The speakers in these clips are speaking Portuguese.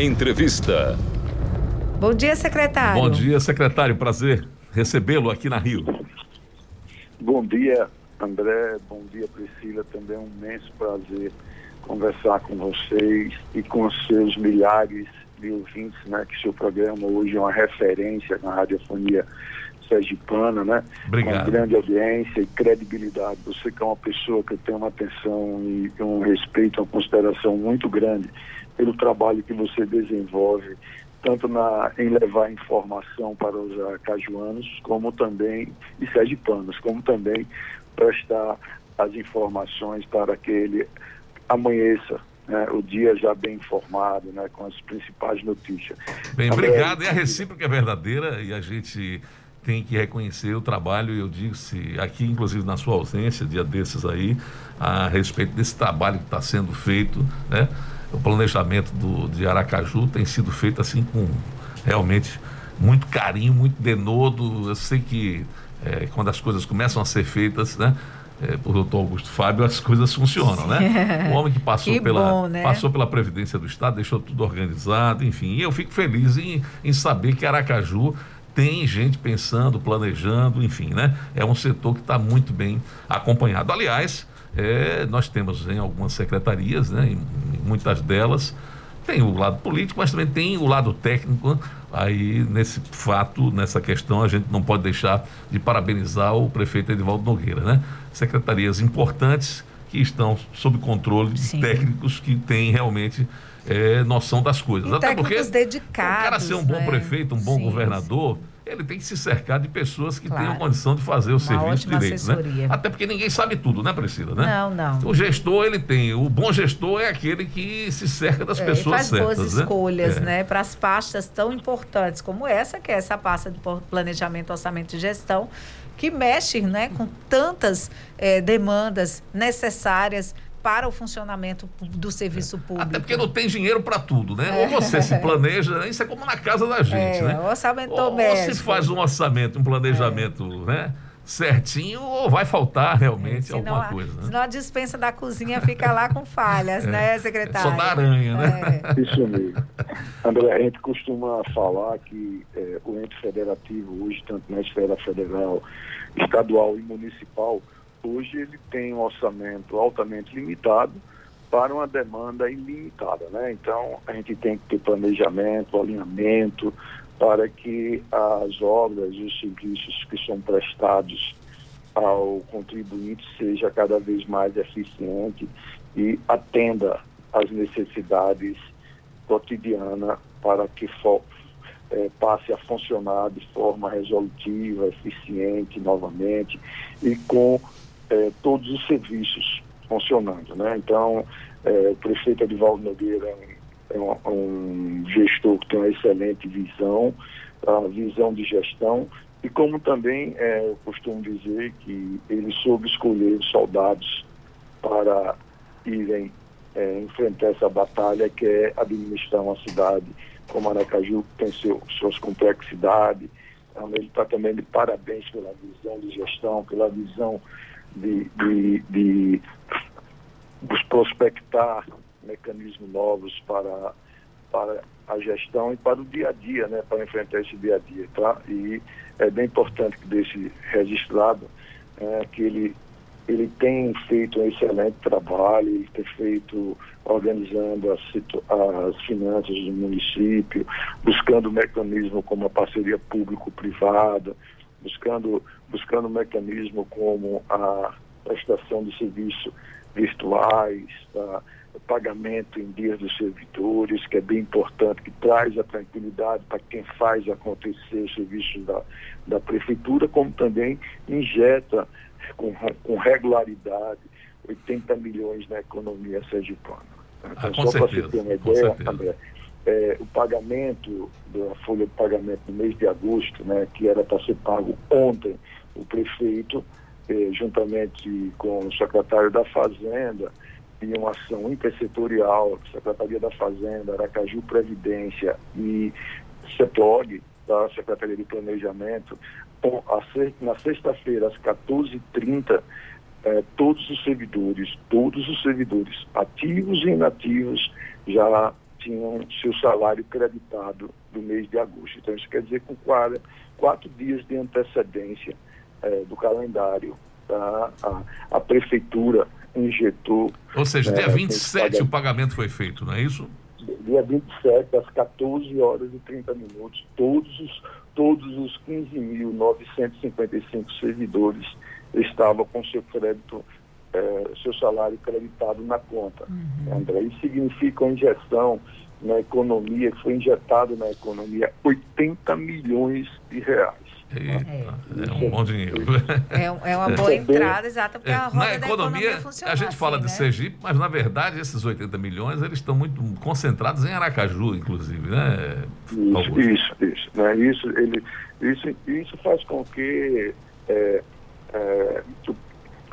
Entrevista. Bom dia, secretário. Bom dia, secretário. Prazer recebê-lo aqui na Rio. Bom dia, André. Bom dia, Priscila. Também é um imenso prazer conversar com vocês e com os seus milhares de ouvintes, né? Que seu programa hoje é uma referência na radiofonia sergipana, né? Obrigado. Com grande audiência e credibilidade. Você que é uma pessoa que tem uma atenção e um respeito, uma consideração muito grande pelo trabalho que você desenvolve, tanto na, em levar informação para os acajuanos, como também, e sergipanos, como também prestar as informações para que ele amanheça né, o dia já bem informado, né, com as principais notícias. Bem, obrigado. E a recíproca é verdadeira e a gente tem que reconhecer o trabalho, eu disse aqui, inclusive na sua ausência, dia desses aí, a respeito desse trabalho que está sendo feito, né? O planejamento do, de Aracaju tem sido feito assim com realmente muito carinho, muito denodo. Eu sei que é, quando as coisas começam a ser feitas, né? É, por doutor Augusto Fábio, as coisas funcionam, né? O homem que passou, Que pela, bom, né? passou pela Previdência do Estado, deixou tudo organizado, enfim. E eu fico feliz em, em saber que Aracaju tem gente pensando, planejando, enfim, né? É um setor que está muito bem acompanhado. Aliás, é, nós temos em algumas secretarias, né? Em, muitas delas, tem o lado político, mas também tem o lado técnico. Aí, nesse fato, nessa questão, a gente não pode deixar de parabenizar o prefeito Edivaldo Nogueira, né? Secretarias importantes que estão sob controle de Sim. técnicos que têm realmente é, noção das coisas. E técnicos dedicados, o cara ser um bom né? prefeito, um bom Sim, governador, ele tem que se cercar de pessoas que Claro. tenham condição de fazer o Uma serviço direito, né? assessoria. Até porque ninguém sabe tudo, né, Priscila, né? Não, não. O gestor, ele tem. O bom gestor é aquele que se cerca das É, pessoas faz certas. boas né? escolhas, É. né, para as pastas tão importantes como essa, que é essa pasta de planejamento, orçamento e gestão, que mexe, né, com tantas eh, demandas necessárias para o funcionamento do serviço público. Até porque não tem dinheiro para tudo, né? Ou você se planeja, isso é como na casa da gente, É, né? orçamento ou, ou se faz um orçamento, um planejamento, né? Certinho, ou vai faltar realmente Senão alguma coisa. Né? Senão a dispensa da cozinha fica lá com falhas, né, secretário? Só da aranha, né? É. Isso mesmo. André, a gente costuma falar que eh, o ente federativo hoje, tanto na esfera federal, estadual e municipal, hoje ele tem um orçamento altamente limitado para uma demanda ilimitada, né? Então, a gente tem que ter planejamento, alinhamento, para que as obras e os serviços que são prestados ao contribuinte seja cada vez mais eficiente e atenda às necessidades cotidianas para que eh, passe a funcionar de forma resolutiva, eficiente novamente e com eh, todos os serviços funcionando. Né? Então, eh, o prefeito Edivaldo Nogueira é um- é um, gestor que tem uma excelente visão, a visão de gestão, e como também eh, eu costumo dizer que ele soube escolher os soldados para irem eh, enfrentar essa batalha que é administrar uma cidade como Aracaju, que tem seu, suas complexidades. Então, ele está também de parabéns pela visão de gestão, pela visão de, de, de os prospectar mecanismos novos para, para a gestão e para o dia a dia, né, para enfrentar esse dia a dia, tá? E é bem importante que deixe registrado é, que ele ele tem feito um excelente trabalho, ele tem feito organizando as, as finanças do município, buscando mecanismo como a parceria público-privada, buscando buscando mecanismo como a prestação de serviços virtuais, tá? o pagamento em dias dos servidores, que é bem importante, que traz a tranquilidade para quem faz acontecer os serviços da, da prefeitura, como também injeta com, com regularidade 80 milhões na economia sergipana. Ah, com só para você ter uma ideia. André, é, o pagamento da folha de pagamento no mês de agosto, né, que era para ser pago ontem, o prefeito, eh, juntamente com o secretário da Fazenda, e uma ação intersetorial, Secretaria da Fazenda, Aracaju Previdência e CEPLOG, da Secretaria de Planejamento, na sexta-feira, às 14h30, eh, todos os servidores, todos os servidores, ativos e inativos, já tinham seu salário creditado do mês de agosto. Então, isso quer dizer com quatro, quatro dias de antecedência é, do calendário, tá? a, a prefeitura injetou. Ou seja, dia 27 é, o pagamento foi feito, não é isso? Dia 27, às 14 horas e 30 minutos, todos os, todos os 15.955 servidores estavam com seu crédito, é, seu salário creditado na conta. Uhum. André, isso significa uma injeção na economia, que foi injetado na economia 80 milhões de reais. É, é um bom dinheiro. É, é uma boa entrada, exata, porque é, a roda na economia, economia a gente fala assim, de né? Sergipe, mas na verdade esses 80 milhões eles estão muito concentrados em Aracaju, inclusive, né? Isso, isso, isso, né? isso, ele, isso, isso faz com que é, é, o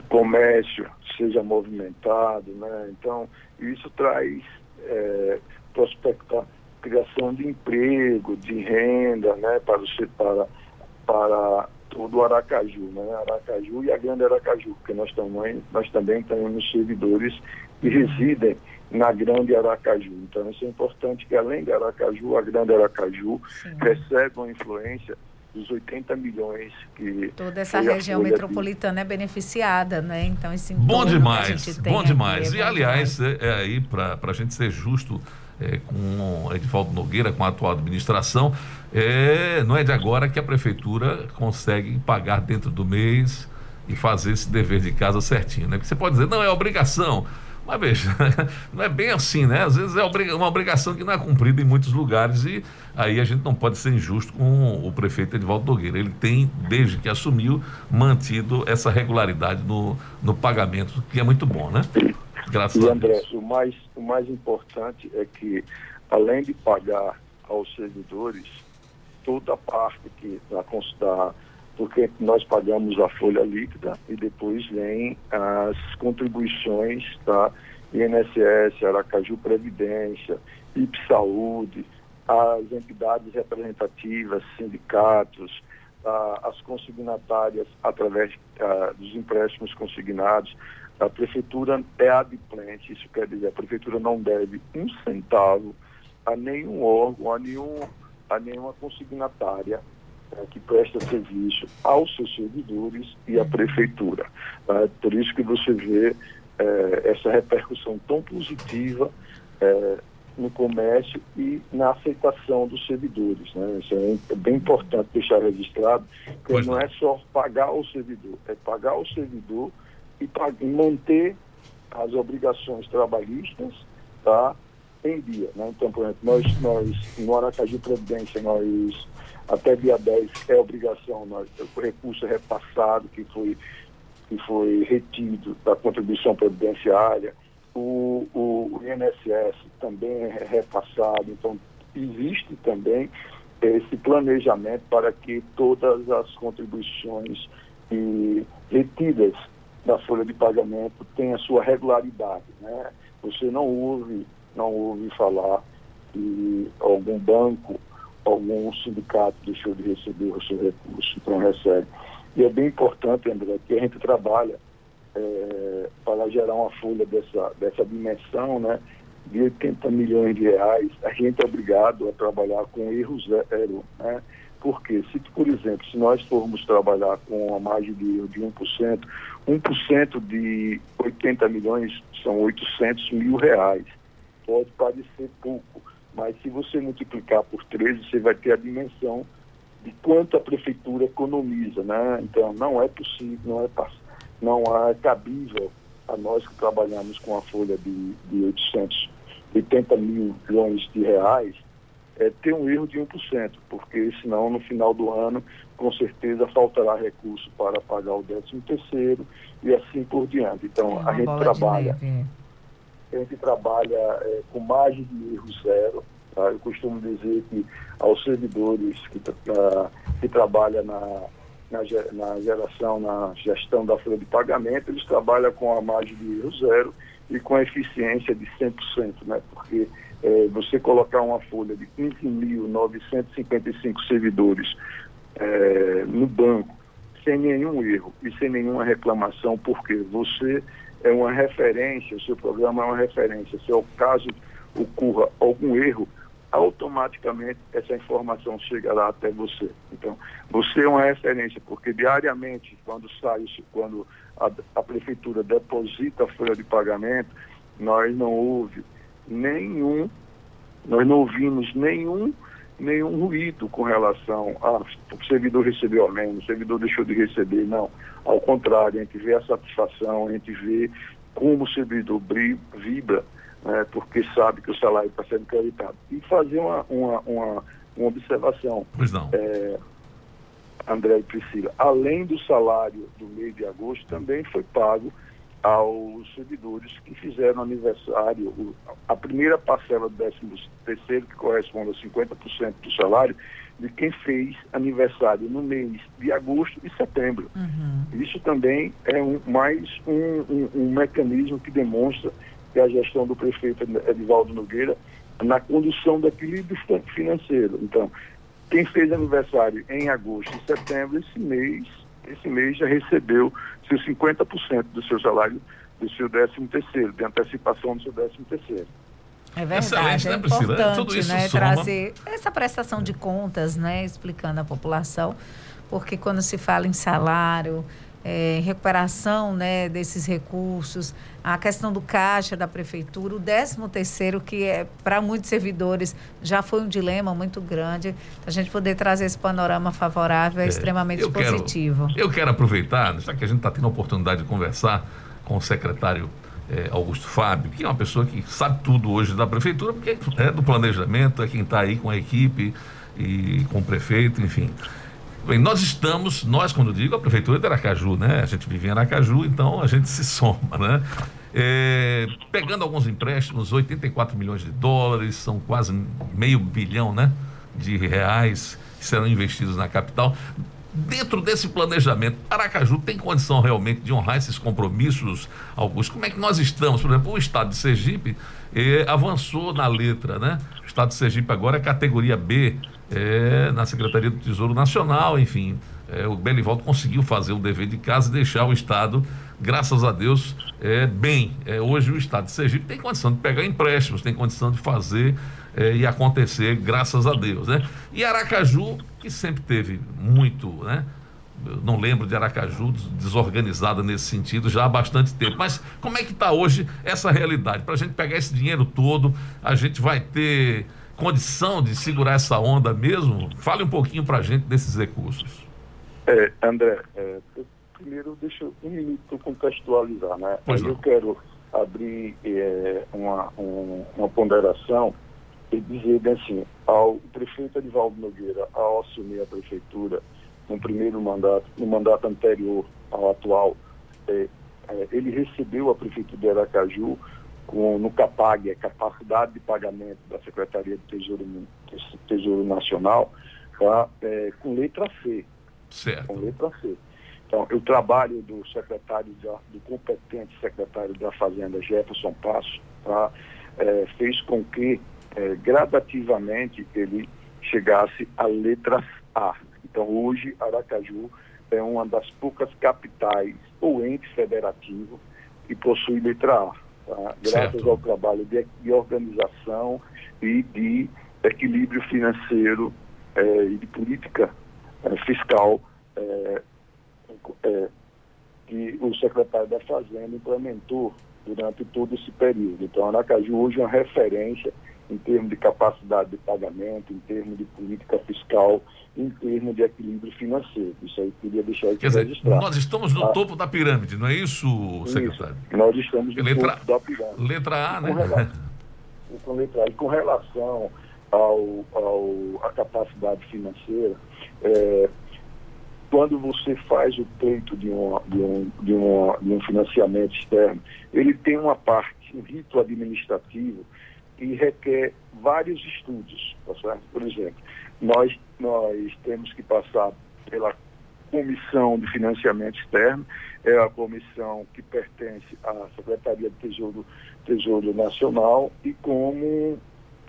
comércio seja movimentado, né? Então, isso traz é, prospectar criação de emprego, de renda, né? Para, para para todo o Aracaju, né? Aracaju e a Grande Aracaju, porque nós também, nós também temos servidores que residem na Grande Aracaju. Então, isso é importante que, além de Aracaju, a Grande Aracaju Sim. recebe uma influência dos 80 milhões que. Toda essa região metropolitana de... é beneficiada, né? Então, esse Bom demais, bom demais. É e, aliás, é, é aí, para a gente ser justo é, com Edivaldo Nogueira, com a atual administração, é, não é de agora que a prefeitura consegue pagar dentro do mês e fazer esse dever de casa certinho, né? Porque você pode dizer, não, é obrigação. Mas veja, não é bem assim, né? Às vezes é uma obrigação que não é cumprida em muitos lugares e aí a gente não pode ser injusto com o prefeito Edvaldo Nogueira. Ele tem, desde que assumiu, mantido essa regularidade no, no pagamento, que é muito bom, né? Graças e, André, o mais, o mais importante é que, além de pagar aos servidores, toda a parte que da, da porque nós pagamos a folha líquida e depois vem as contribuições da INSS, Aracaju Previdência, IP Saúde, as entidades representativas, sindicatos, as consignatárias através dos empréstimos consignados, a prefeitura é adimplente, isso quer dizer, a prefeitura não deve um centavo a nenhum órgão, a, nenhum, a nenhuma consignatária que presta serviço aos seus servidores e à prefeitura. É, por isso que você vê é, essa repercussão tão positiva é, no comércio e na aceitação dos servidores. Né? Isso é bem importante deixar registrado, que pois não é só pagar o servidor, é pagar o servidor e, e manter as obrigações trabalhistas tá, em dia. Né? Então, por exemplo, nós, nós no Aracaju Previdência, nós até dia 10 é obrigação, nós, o recurso é repassado, que foi, que foi retido da contribuição previdenciária, o, o, o INSS também é repassado, então existe também esse planejamento para que todas as contribuições e retidas da folha de pagamento tem a sua regularidade. Né? Você não ouve, não ouve falar que algum banco, algum sindicato deixou de receber o seu recurso, então recebe. E é bem importante, André, que a gente trabalha é, para gerar uma folha dessa, dessa dimensão, né? de 80 milhões de reais, a gente é obrigado a trabalhar com erro zero, né? Porque se, por exemplo, se nós formos trabalhar com uma margem de de 1%, 1% de 80 milhões são 800 mil reais. Pode parecer pouco, mas se você multiplicar por 13, você vai ter a dimensão de quanto a prefeitura economiza, né? Então, não é possível, não é, não é cabível a nós que trabalhamos com a folha de, de 880 milhões de reais, é, ter um erro de 1%, porque senão no final do ano, com certeza, faltará recurso para pagar o 13 terceiro e assim por diante. Então, é a gente trabalha, a gente trabalha é, com margem de erro zero. Tá? Eu costumo dizer que aos servidores que, uh, que trabalham na, na, na geração, na gestão da folha de pagamento, eles trabalham com a margem de erro zero e com a eficiência de 100%, né? porque é, você colocar uma folha de 15.955 servidores é, no banco, sem nenhum erro e sem nenhuma reclamação, porque você é uma referência, o seu programa é uma referência. Se é o caso, ocorra algum erro, automaticamente essa informação chegará até você. Então, você é uma referência, porque diariamente, quando sai, quando a, a prefeitura deposita a folha de pagamento, nós não houve nenhum, nós não ouvimos nenhum nenhum ruído com relação a o servidor recebeu a menos, o servidor deixou de receber, não. Ao contrário, a gente vê a satisfação, a gente vê como o servidor vibra, né, porque sabe que o salário está sendo creditado. E fazer uma, uma, uma, uma observação. Pois não. É, André e Priscila, além do salário do mês de agosto, também foi pago aos servidores que fizeram aniversário, a primeira parcela do 13 terceiro, que corresponde a 50% do salário, de quem fez aniversário no mês de agosto e setembro. Uhum. Isso também é um, mais um, um, um, mecanismo que demonstra que a gestão do prefeito Edivaldo Nogueira na condução do equilíbrio financeiro. Então, quem fez aniversário em agosto e setembro, esse mês esse mês já recebeu seus 50% do seu salário, do seu 13 terceiro, de antecipação do seu 13 terceiro. É verdade, é né, importante né, trazer essa prestação de contas, né, explicando à população, porque quando se fala em salário, é, recuperação né, desses recursos, a questão do caixa da prefeitura, o 13 terceiro, que é para muitos servidores já foi um dilema muito grande, a gente poder trazer esse panorama favorável é, é extremamente eu positivo. Quero, eu quero aproveitar, já que a gente está tendo a oportunidade de conversar com o secretário é, Augusto Fábio, que é uma pessoa que sabe tudo hoje da prefeitura, porque é do planejamento, é quem está aí com a equipe e com o prefeito, enfim. Bem, nós estamos, nós quando digo, a prefeitura de Aracaju, né? A gente vive em Aracaju, então a gente se soma, né? É, pegando alguns empréstimos, 84 milhões de dólares, são quase meio bilhão, né? De reais que serão investidos na capital. Dentro desse planejamento, Aracaju tem condição realmente de honrar esses compromissos, Augusto? Como é que nós estamos? Por exemplo, o estado de Sergipe eh, avançou na letra, né? O estado de Sergipe agora é categoria B é, na Secretaria do Tesouro Nacional, enfim. É, o Belivaldo conseguiu fazer o dever de casa e deixar o Estado, graças a Deus, é, bem. É, hoje o Estado de Sergipe tem condição de pegar empréstimos, tem condição de fazer é, e acontecer, graças a Deus. Né? E Aracaju, que sempre teve muito, né? Eu não lembro de Aracaju desorganizada nesse sentido já há bastante tempo. Mas como é que está hoje essa realidade? Para a gente pegar esse dinheiro todo, a gente vai ter condição de segurar essa onda mesmo? Fale um pouquinho para a gente desses recursos. É, André, é, primeiro deixa um minuto contextualizar, né? Pois Aí eu quero abrir é, uma, um, uma ponderação e dizer assim, ao prefeito Edivaldo Nogueira, ao assumir a prefeitura no primeiro mandato, no mandato anterior ao atual, é, é, ele recebeu a prefeitura de Aracaju com, no CAPAG, a capacidade de pagamento da Secretaria do Tesouro, Tesouro Nacional, tá? é, com letra C. Certo. Com letra C. Então, o trabalho do secretário, da, do competente secretário da Fazenda, Jefferson Passo, tá? É, fez com que é, gradativamente ele chegasse à letra A. Então, hoje, Aracaju é uma das poucas capitais ou ente federativo que possui letra A tá? graças certo. ao trabalho de, de, organização e de equilíbrio financeiro é, e de política é, fiscal é, que o secretário da Fazenda implementou durante todo esse período. Então, Aracaju hoje é uma referência em termos de capacidade de pagamento, em termos de política fiscal, em termos de equilíbrio financeiro. Isso aí queria deixar aqui Quer. Dizer, nós estamos no ah, topo da pirâmide, não é isso, secretário? Isso, nós estamos no letra, topo da pirâmide. Letra A, né? Com, com letra A. E com relação ao, ao, à capacidade financeira, é, quando você faz o pleito de, uma, de, um, de, uma, de um financiamento externo, ele tem uma parte, um rito administrativo, e requer vários estudos, tá certo? Por exemplo, nós, nós temos que passar pela Comissão de Financiamento Externo, é a comissão que pertence à Secretaria de Tesouro, Tesouro Nacional e como,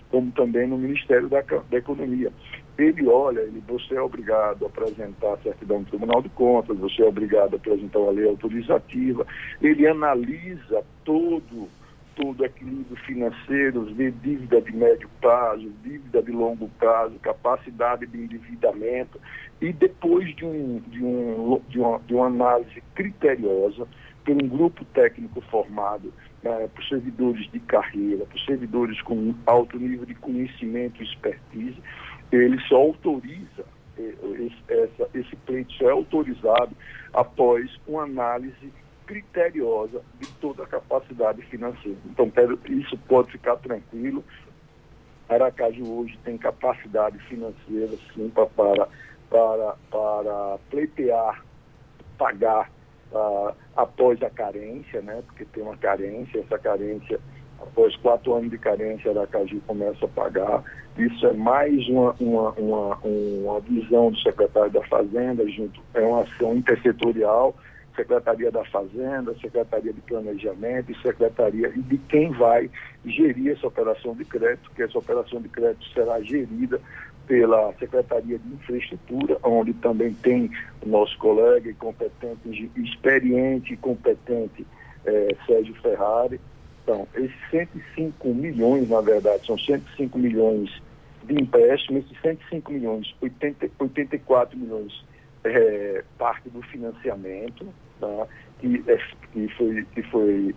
como também no Ministério da, da Economia. Ele olha, ele, você é obrigado a apresentar a certidão do Tribunal de Contas, você é obrigado a apresentar uma lei autorizativa, ele analisa todo todo equilíbrio financeiro, ver dívida de médio prazo, dívida de longo prazo, capacidade de endividamento, e depois de, um, de, um, de, uma, de uma análise criteriosa por um grupo técnico formado né, por servidores de carreira, por servidores com alto nível de conhecimento e expertise, ele só autoriza, eh, esse, essa, esse pleito só é autorizado após uma análise criteriosa de toda a capacidade financeira. Então, isso pode ficar tranquilo. Aracaju hoje tem capacidade financeira, sim, para, para, para pleitear, pagar uh, após a carência, né? porque tem uma carência, essa carência, após quatro anos de carência, Aracaju começa a pagar. Isso é mais uma, uma, uma, uma visão do secretário da Fazenda, junto, é uma ação intersetorial Secretaria da Fazenda, Secretaria de Planejamento e Secretaria de quem vai gerir essa operação de crédito, que essa operação de crédito será gerida pela Secretaria de Infraestrutura, onde também tem o nosso colega e competente, experiente e competente eh, Sérgio Ferrari. Então, esses 105 milhões, na verdade, são 105 milhões de empréstimo, esses 105 milhões, 80, 84 milhões é, parte do financiamento, tá? que, é, que foi que foi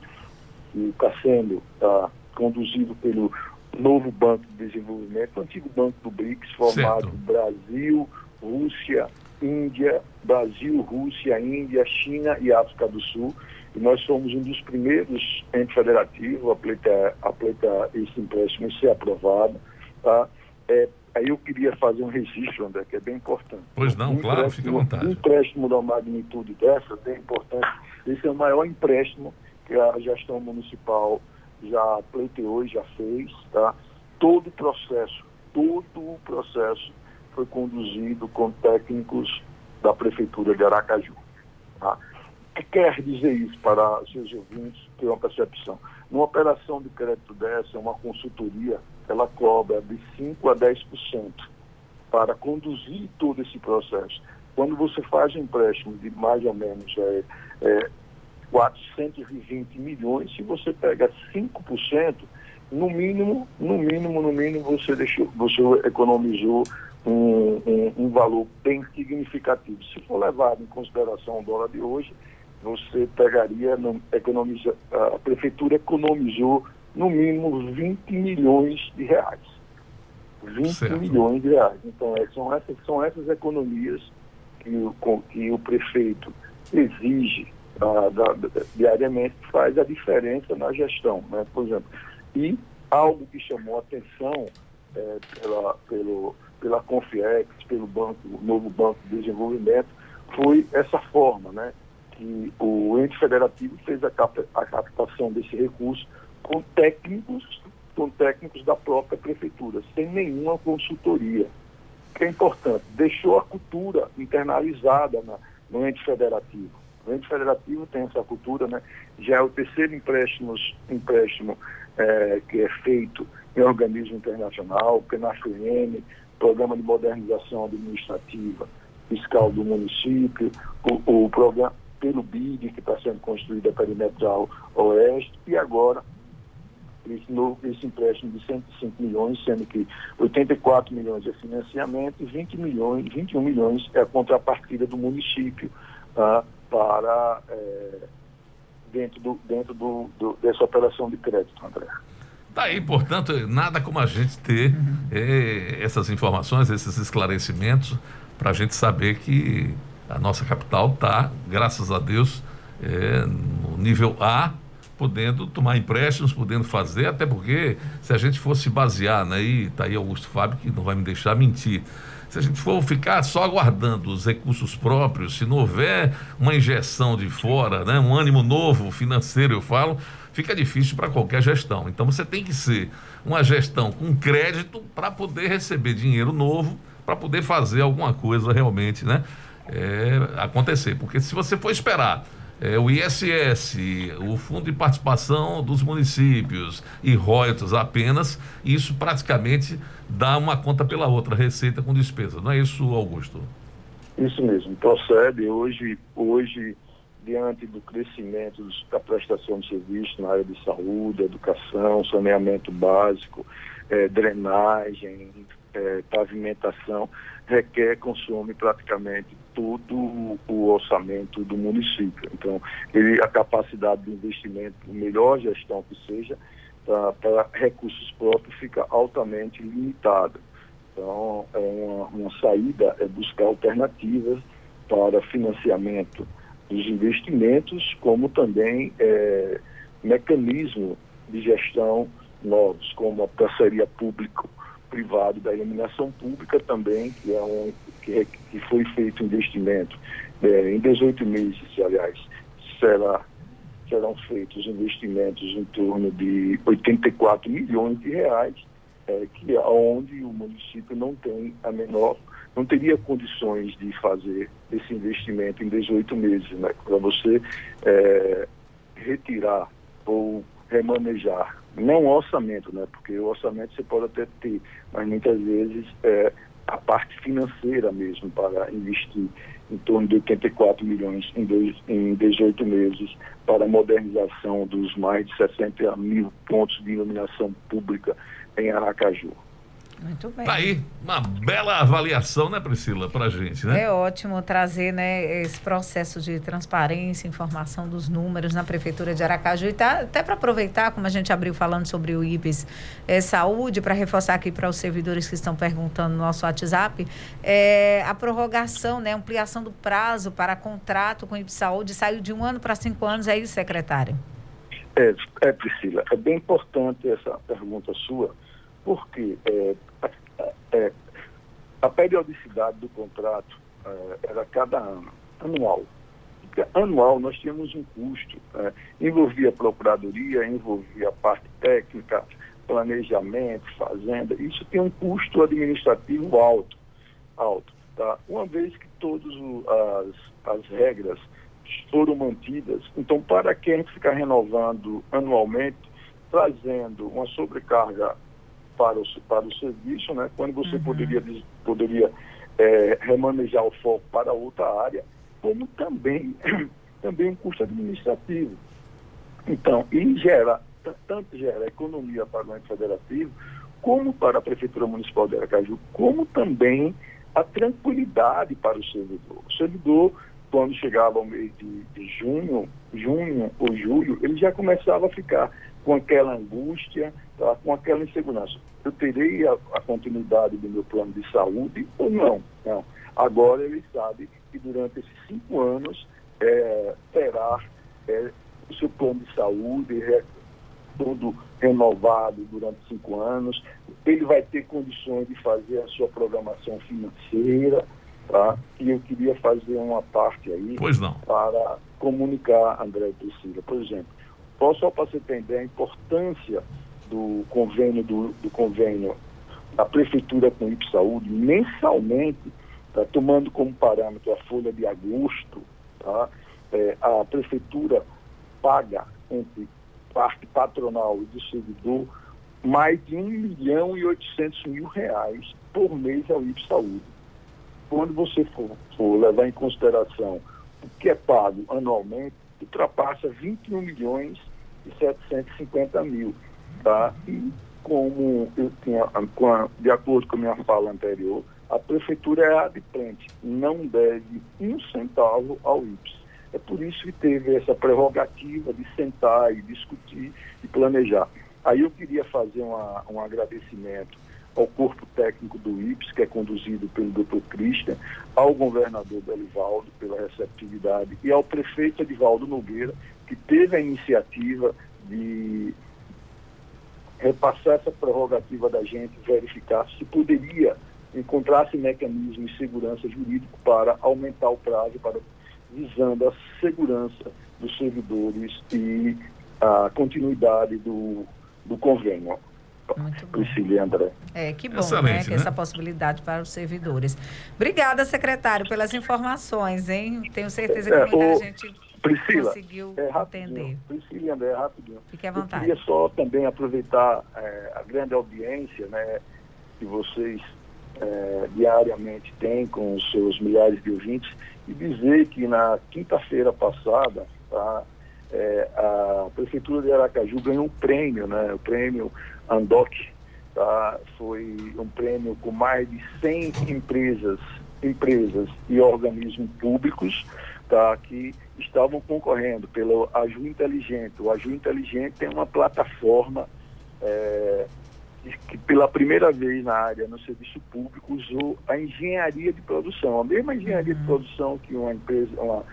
está sendo tá, conduzido pelo novo Banco de Desenvolvimento, o antigo Banco do BRICS, formado certo. Brasil, Rússia, Índia, Brasil, Rússia, Índia, China e África do Sul. E nós somos um dos primeiros entes federativos a pleitar, a pleitar esse empréstimo e ser aprovado. Tá? É, Aí eu queria fazer um registro, André, que é bem importante. Pois não, um claro, fica à vontade. Um empréstimo da magnitude dessa, bem importante. Esse é o maior empréstimo que a gestão municipal já pleiteou e já fez, tá? Todo o processo, todo o processo foi conduzido com técnicos da Prefeitura de Aracaju. Tá? O que quer dizer isso para seus ouvintes ter uma percepção? Numa operação de crédito dessa, uma consultoria ela cobra de 5% a 10% para conduzir todo esse processo. Quando você faz um empréstimo de mais ou menos é, é, 420 milhões, se você pega 5%, no mínimo, no mínimo, no mínimo, você, deixou, você economizou um, um, um valor bem significativo. Se for levado em consideração o dólar de hoje, você pegaria, economiza, a prefeitura economizou no mínimo 20 milhões de reais. 20 certo. milhões de reais. Então, é, são, essas, são essas economias que o, que o prefeito exige ah, da, da, diariamente que faz a diferença na gestão. Né? Por exemplo, e algo que chamou a atenção é, pela, pelo, pela Confiex, pelo banco, novo Banco de Desenvolvimento, foi essa forma, né? Que o ente federativo fez a, cap a captação desse recurso com técnicos, com técnicos da própria prefeitura, sem nenhuma consultoria. Que é importante, deixou a cultura internalizada na, no ente federativo. O ente federativo tem essa cultura, né? Já é o terceiro empréstimo, empréstimo é, que é feito em organismo internacional, o PNAFM, Programa de Modernização Administrativa Fiscal do Município, o, o programa pelo BID, que está sendo construído a perimetral oeste, e agora esse, novo, esse empréstimo de 105 milhões, sendo que 84 milhões é financiamento e 20 milhões, 21 milhões é a contrapartida do município tá, para é, dentro, do, dentro do, do, dessa operação de crédito, André. Tá aí, portanto, nada como a gente ter uhum. é, essas informações, esses esclarecimentos, para a gente saber que a nossa capital está, graças a Deus, é, no nível A podendo tomar empréstimos, podendo fazer, até porque se a gente fosse basear, né, e está aí Augusto Fábio que não vai me deixar mentir, se a gente for ficar só aguardando os recursos próprios, se não houver uma injeção de fora, né, um ânimo novo financeiro, eu falo, fica difícil para qualquer gestão. Então você tem que ser uma gestão com crédito para poder receber dinheiro novo, para poder fazer alguma coisa realmente, né, é, acontecer. Porque se você for esperar é, o ISS, o Fundo de Participação dos Municípios e royalties apenas, isso praticamente dá uma conta pela outra, receita com despesa. Não é isso, Augusto? Isso mesmo, procede. Hoje, hoje diante do crescimento da prestação de serviço na área de saúde, educação, saneamento básico, eh, drenagem, eh, pavimentação, requer, consome praticamente todo o orçamento do município. Então, ele, a capacidade de investimento, melhor gestão que seja, para recursos próprios fica altamente limitada. Então, é uma, uma saída é buscar alternativas para financiamento dos investimentos, como também é, mecanismo de gestão novos, como a parceria público-privado da iluminação pública também, que, é um, que, é, que foi feito investimento é, em 18 meses, aliás, será, serão feitos investimentos em torno de 84 milhões de reais, é, que onde o município não tem a menor não teria condições de fazer esse investimento em 18 meses, né? Para você é, retirar ou remanejar, não orçamento, né? Porque o orçamento você pode até ter, mas muitas vezes é a parte financeira mesmo para investir em torno de 84 milhões em, dois, em 18 meses para a modernização dos mais de 60 mil pontos de iluminação pública em Aracaju. Muito bem. Tá aí uma bela avaliação, né, Priscila, para a gente, né? É ótimo trazer, né, esse processo de transparência, informação dos números na Prefeitura de Aracaju. E tá, até para aproveitar, como a gente abriu falando sobre o IBES é, Saúde, para reforçar aqui para os servidores que estão perguntando no nosso WhatsApp, é, a prorrogação, né, ampliação do prazo para contrato com o IBES Saúde saiu de um ano para cinco anos, é isso, secretário? É, é, Priscila, é bem importante essa pergunta sua, porque é, é, a periodicidade do contrato é, era cada ano, anual. Anual nós tínhamos um custo, é, envolvia procuradoria, envolvia a parte técnica, planejamento, fazenda, isso tem um custo administrativo alto, alto. Tá? Uma vez que todas as, as regras foram mantidas, então para que a gente ficar renovando anualmente, trazendo uma sobrecarga para o, para o serviço, né? quando você uhum. poderia, poderia é, remanejar o foco para outra área, como também, também um custo administrativo. Então, e gera, tanto gera economia para o ente federativo, como para a Prefeitura Municipal de Aracaju, como também a tranquilidade para o servidor. O servidor, quando chegava ao mês de, de junho, junho ou julho, ele já começava a ficar com aquela angústia, tá? com aquela insegurança. Eu terei a, a, continuidade do meu plano de saúde ou não? Não. Agora ele sabe que durante esses cinco anos é, terá é, o seu plano de saúde é, todo renovado durante cinco anos. Ele vai ter condições de fazer a sua programação financeira, tá? E eu queria fazer uma parte aí para comunicar, André e Priscila. Por exemplo, só para você entender a importância do convênio, do, do convênio da Prefeitura com o IP Saúde, mensalmente, tá, tomando como parâmetro a folha de agosto, tá, é, a Prefeitura paga entre parte patronal e do servidor mais de 1 milhão e 800 mil reais por mês ao IP Saúde. Quando você for, for levar em consideração o que é pago anualmente, ultrapassa 21 milhões e 750 mil. Tá? E como eu tinha, de acordo com a minha fala anterior, a prefeitura é adimplente, não deve um centavo ao IPS. É por isso que teve essa prerrogativa de sentar e discutir e planejar. Aí eu queria fazer uma, um agradecimento ao corpo técnico do IPS, que é conduzido pelo Dr. Christian, ao governador Belivaldo pela receptividade e ao prefeito Edivaldo Nogueira, que teve a iniciativa de repassar essa prerrogativa da gente, verificar se poderia encontrar-se mecanismo de segurança jurídico para aumentar o prazo, para visando a segurança dos servidores e a continuidade do, do convênio. Muito bom. Priscila e André. É, que bom, Excelente, né? Que né? essa possibilidade para os servidores. Obrigada, secretário, pelas informações, hein? Tenho certeza que é, muita o... gente Priscila, conseguiu é entender. Priscila e André, rapidinho. Fique à vontade. Eu queria só também aproveitar é, a grande audiência né, que vocês é, diariamente tem com os seus milhares de ouvintes e dizer que na quinta-feira passada tá, é, a Prefeitura de Aracaju ganhou um prêmio, né, o prêmio Andoc, tá, foi um prêmio com mais de 100 empresas, empresas e organismos públicos tá, que estavam concorrendo pelo Aju Inteligente. O Aju Inteligente tem uma plataforma é, que pela primeira vez na área no serviço público usou a engenharia de produção, a mesma engenharia de uhum. produção que uma empresa, uma,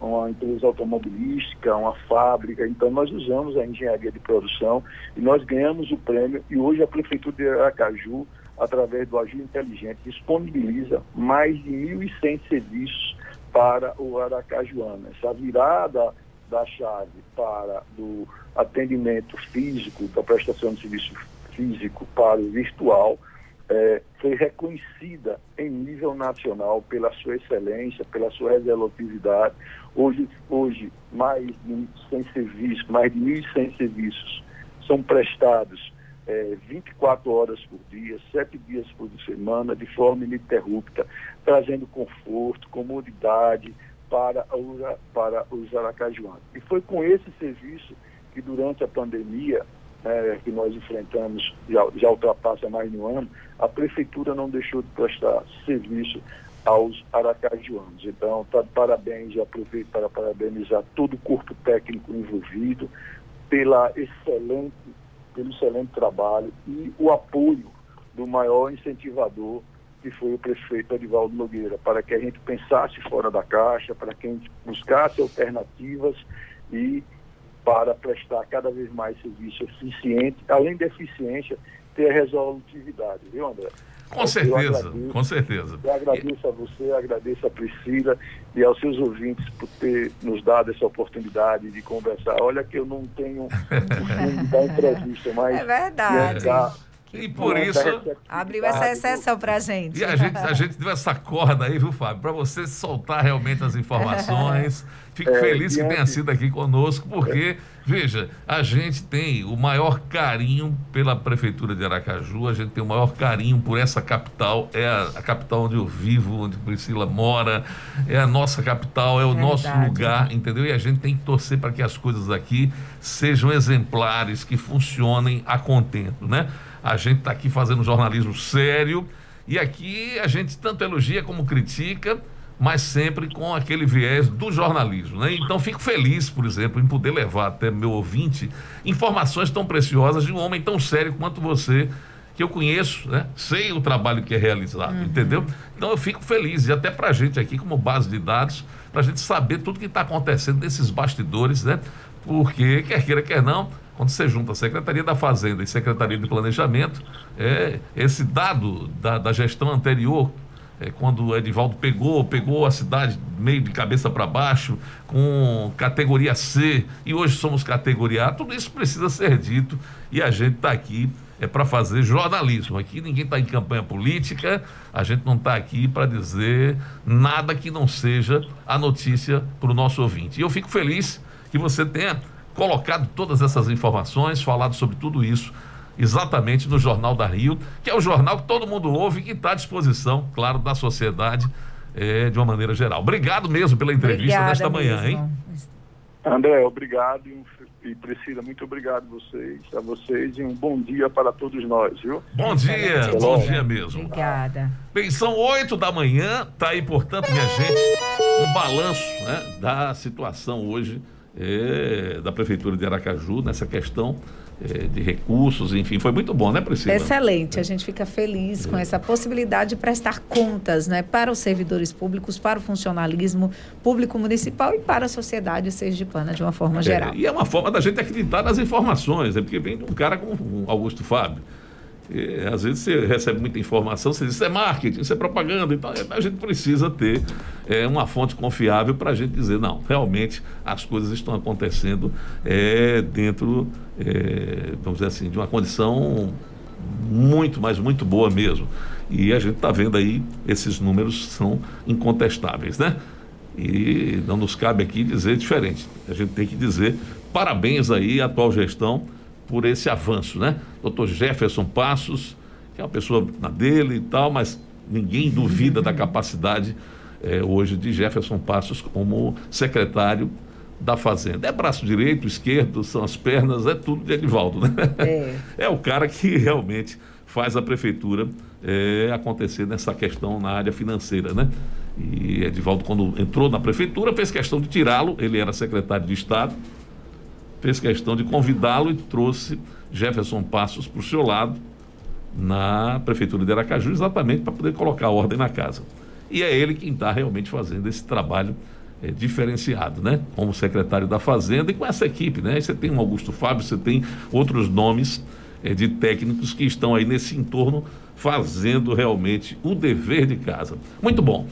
uma empresa automobilística, uma fábrica. Então nós usamos a engenharia de produção e nós ganhamos o prêmio e hoje a prefeitura de Aracaju, através do Agir Inteligente, disponibiliza mais de 1.100 serviços para o aracajuano. Essa virada da chave para do atendimento físico, da prestação de serviço físico para o virtual, é, foi reconhecida em nível nacional pela sua excelência, pela sua resolutividade. Hoje, hoje mais de 100 serviços, mais de 1.100 serviços são prestados é, 24 horas por dia, 7 dias por semana, de forma ininterrupta, trazendo conforto, comodidade para, para os aracajuanos. E foi com esse serviço que durante a pandemia é, que nós enfrentamos já, já ultrapassa mais de um ano, a prefeitura não deixou de prestar serviço aos aracajuanos. Então, está de parabéns aproveito para parabenizar todo o corpo técnico envolvido pela excelente, pelo excelente trabalho e o apoio do maior incentivador que foi o prefeito Edivaldo Nogueira, para que a gente pensasse fora da caixa, para que a gente buscasse alternativas e para prestar cada vez mais serviço eficiente, além da eficiência, ter resolutividade, viu, André? Com certeza, agradeço, com certeza. Eu agradeço a você, agradeço a Priscila e aos seus ouvintes por ter nos dado essa oportunidade de conversar. Olha que eu não tenho o de dar entrevista, mas... É verdade. E por isso. Abriu essa exceção para a gente. E a gente, a gente deu essa corda aí, viu, Fábio, para você soltar realmente as informações. Fico é, feliz que tenha sido aqui conosco, porque, veja, a gente tem o maior carinho pela Prefeitura de Aracaju, a gente tem o maior carinho por essa capital, é a, a capital onde eu vivo, onde Priscila mora, é a nossa capital, é o Verdade. nosso lugar, entendeu? E a gente tem que torcer para que as coisas aqui sejam exemplares, que funcionem a contento, né? A gente está aqui fazendo jornalismo sério e aqui a gente tanto elogia como critica, mas sempre com aquele viés do jornalismo. Né? Então fico feliz, por exemplo, em poder levar até meu ouvinte informações tão preciosas de um homem tão sério quanto você que eu conheço, né? sei o trabalho que é realizado, uhum. entendeu? Então eu fico feliz, e até para a gente aqui, como base de dados, para a gente saber tudo que está acontecendo nesses bastidores, né? Porque, quer queira, quer não, quando você junta a Secretaria da Fazenda e Secretaria de Planejamento, é, esse dado da, da gestão anterior, é, quando o Edivaldo pegou, pegou a cidade meio de cabeça para baixo, com categoria C, e hoje somos categoria A, tudo isso precisa ser dito e a gente está aqui é para fazer jornalismo. Aqui ninguém está em campanha política, a gente não está aqui para dizer nada que não seja a notícia para o nosso ouvinte. E eu fico feliz que você tenha colocado todas essas informações, falado sobre tudo isso exatamente no Jornal da Rio, que é o jornal que todo mundo ouve e que está à disposição, claro, da sociedade é, de uma maneira geral. Obrigado mesmo pela entrevista Obrigada nesta manhã, mesmo. hein? André, obrigado e Priscila, muito obrigado a vocês, a vocês e um bom dia para todos nós, viu? Bom dia, bom dia mesmo. Obrigada. Bem, são oito da manhã, tá aí, portanto, minha gente, um balanço né, da situação hoje é, da Prefeitura de Aracaju nessa questão de recursos, enfim, foi muito bom, né, Priscila? Excelente, a gente fica feliz é. com essa possibilidade de prestar contas né, para os servidores públicos, para o funcionalismo público municipal e para a sociedade sergipana de uma forma geral. e é uma forma da gente acreditar nas informações, é porque vem de um cara como Augusto Fábio e, às vezes você recebe muita informação, você diz isso é marketing, isso é propaganda, então a gente precisa ter é, uma fonte confiável para a gente dizer, não, realmente as coisas estão acontecendo é, dentro, é, vamos dizer assim, de uma condição muito, mas muito boa mesmo. E a gente está vendo aí, esses números são incontestáveis, né? E não nos cabe aqui dizer diferente. A gente tem que dizer parabéns aí à atual gestão por esse avanço, né? Doutor Jefferson Passos que é uma pessoa na dele e tal, mas ninguém duvida da capacidade é, hoje de Jefferson Passos como secretário da Fazenda. É braço direito, esquerdo, são as pernas, é tudo de Edivaldo, né? É, é o cara que realmente faz a prefeitura é, acontecer nessa questão na área financeira, né? E Edivaldo, quando entrou na prefeitura, fez questão de tirá-lo, ele era secretário de Estado, fez questão de convidá-lo e trouxe Jefferson Passos para o seu lado na prefeitura de Aracaju, exatamente para poder colocar ordem na casa. E é ele quem está realmente fazendo esse trabalho é, diferenciado, né? Como secretário da Fazenda e com essa equipe, né? Aí você tem o Augusto Fábio, você tem outros nomes é, de técnicos que estão aí nesse entorno fazendo realmente o dever de casa. Muito bom.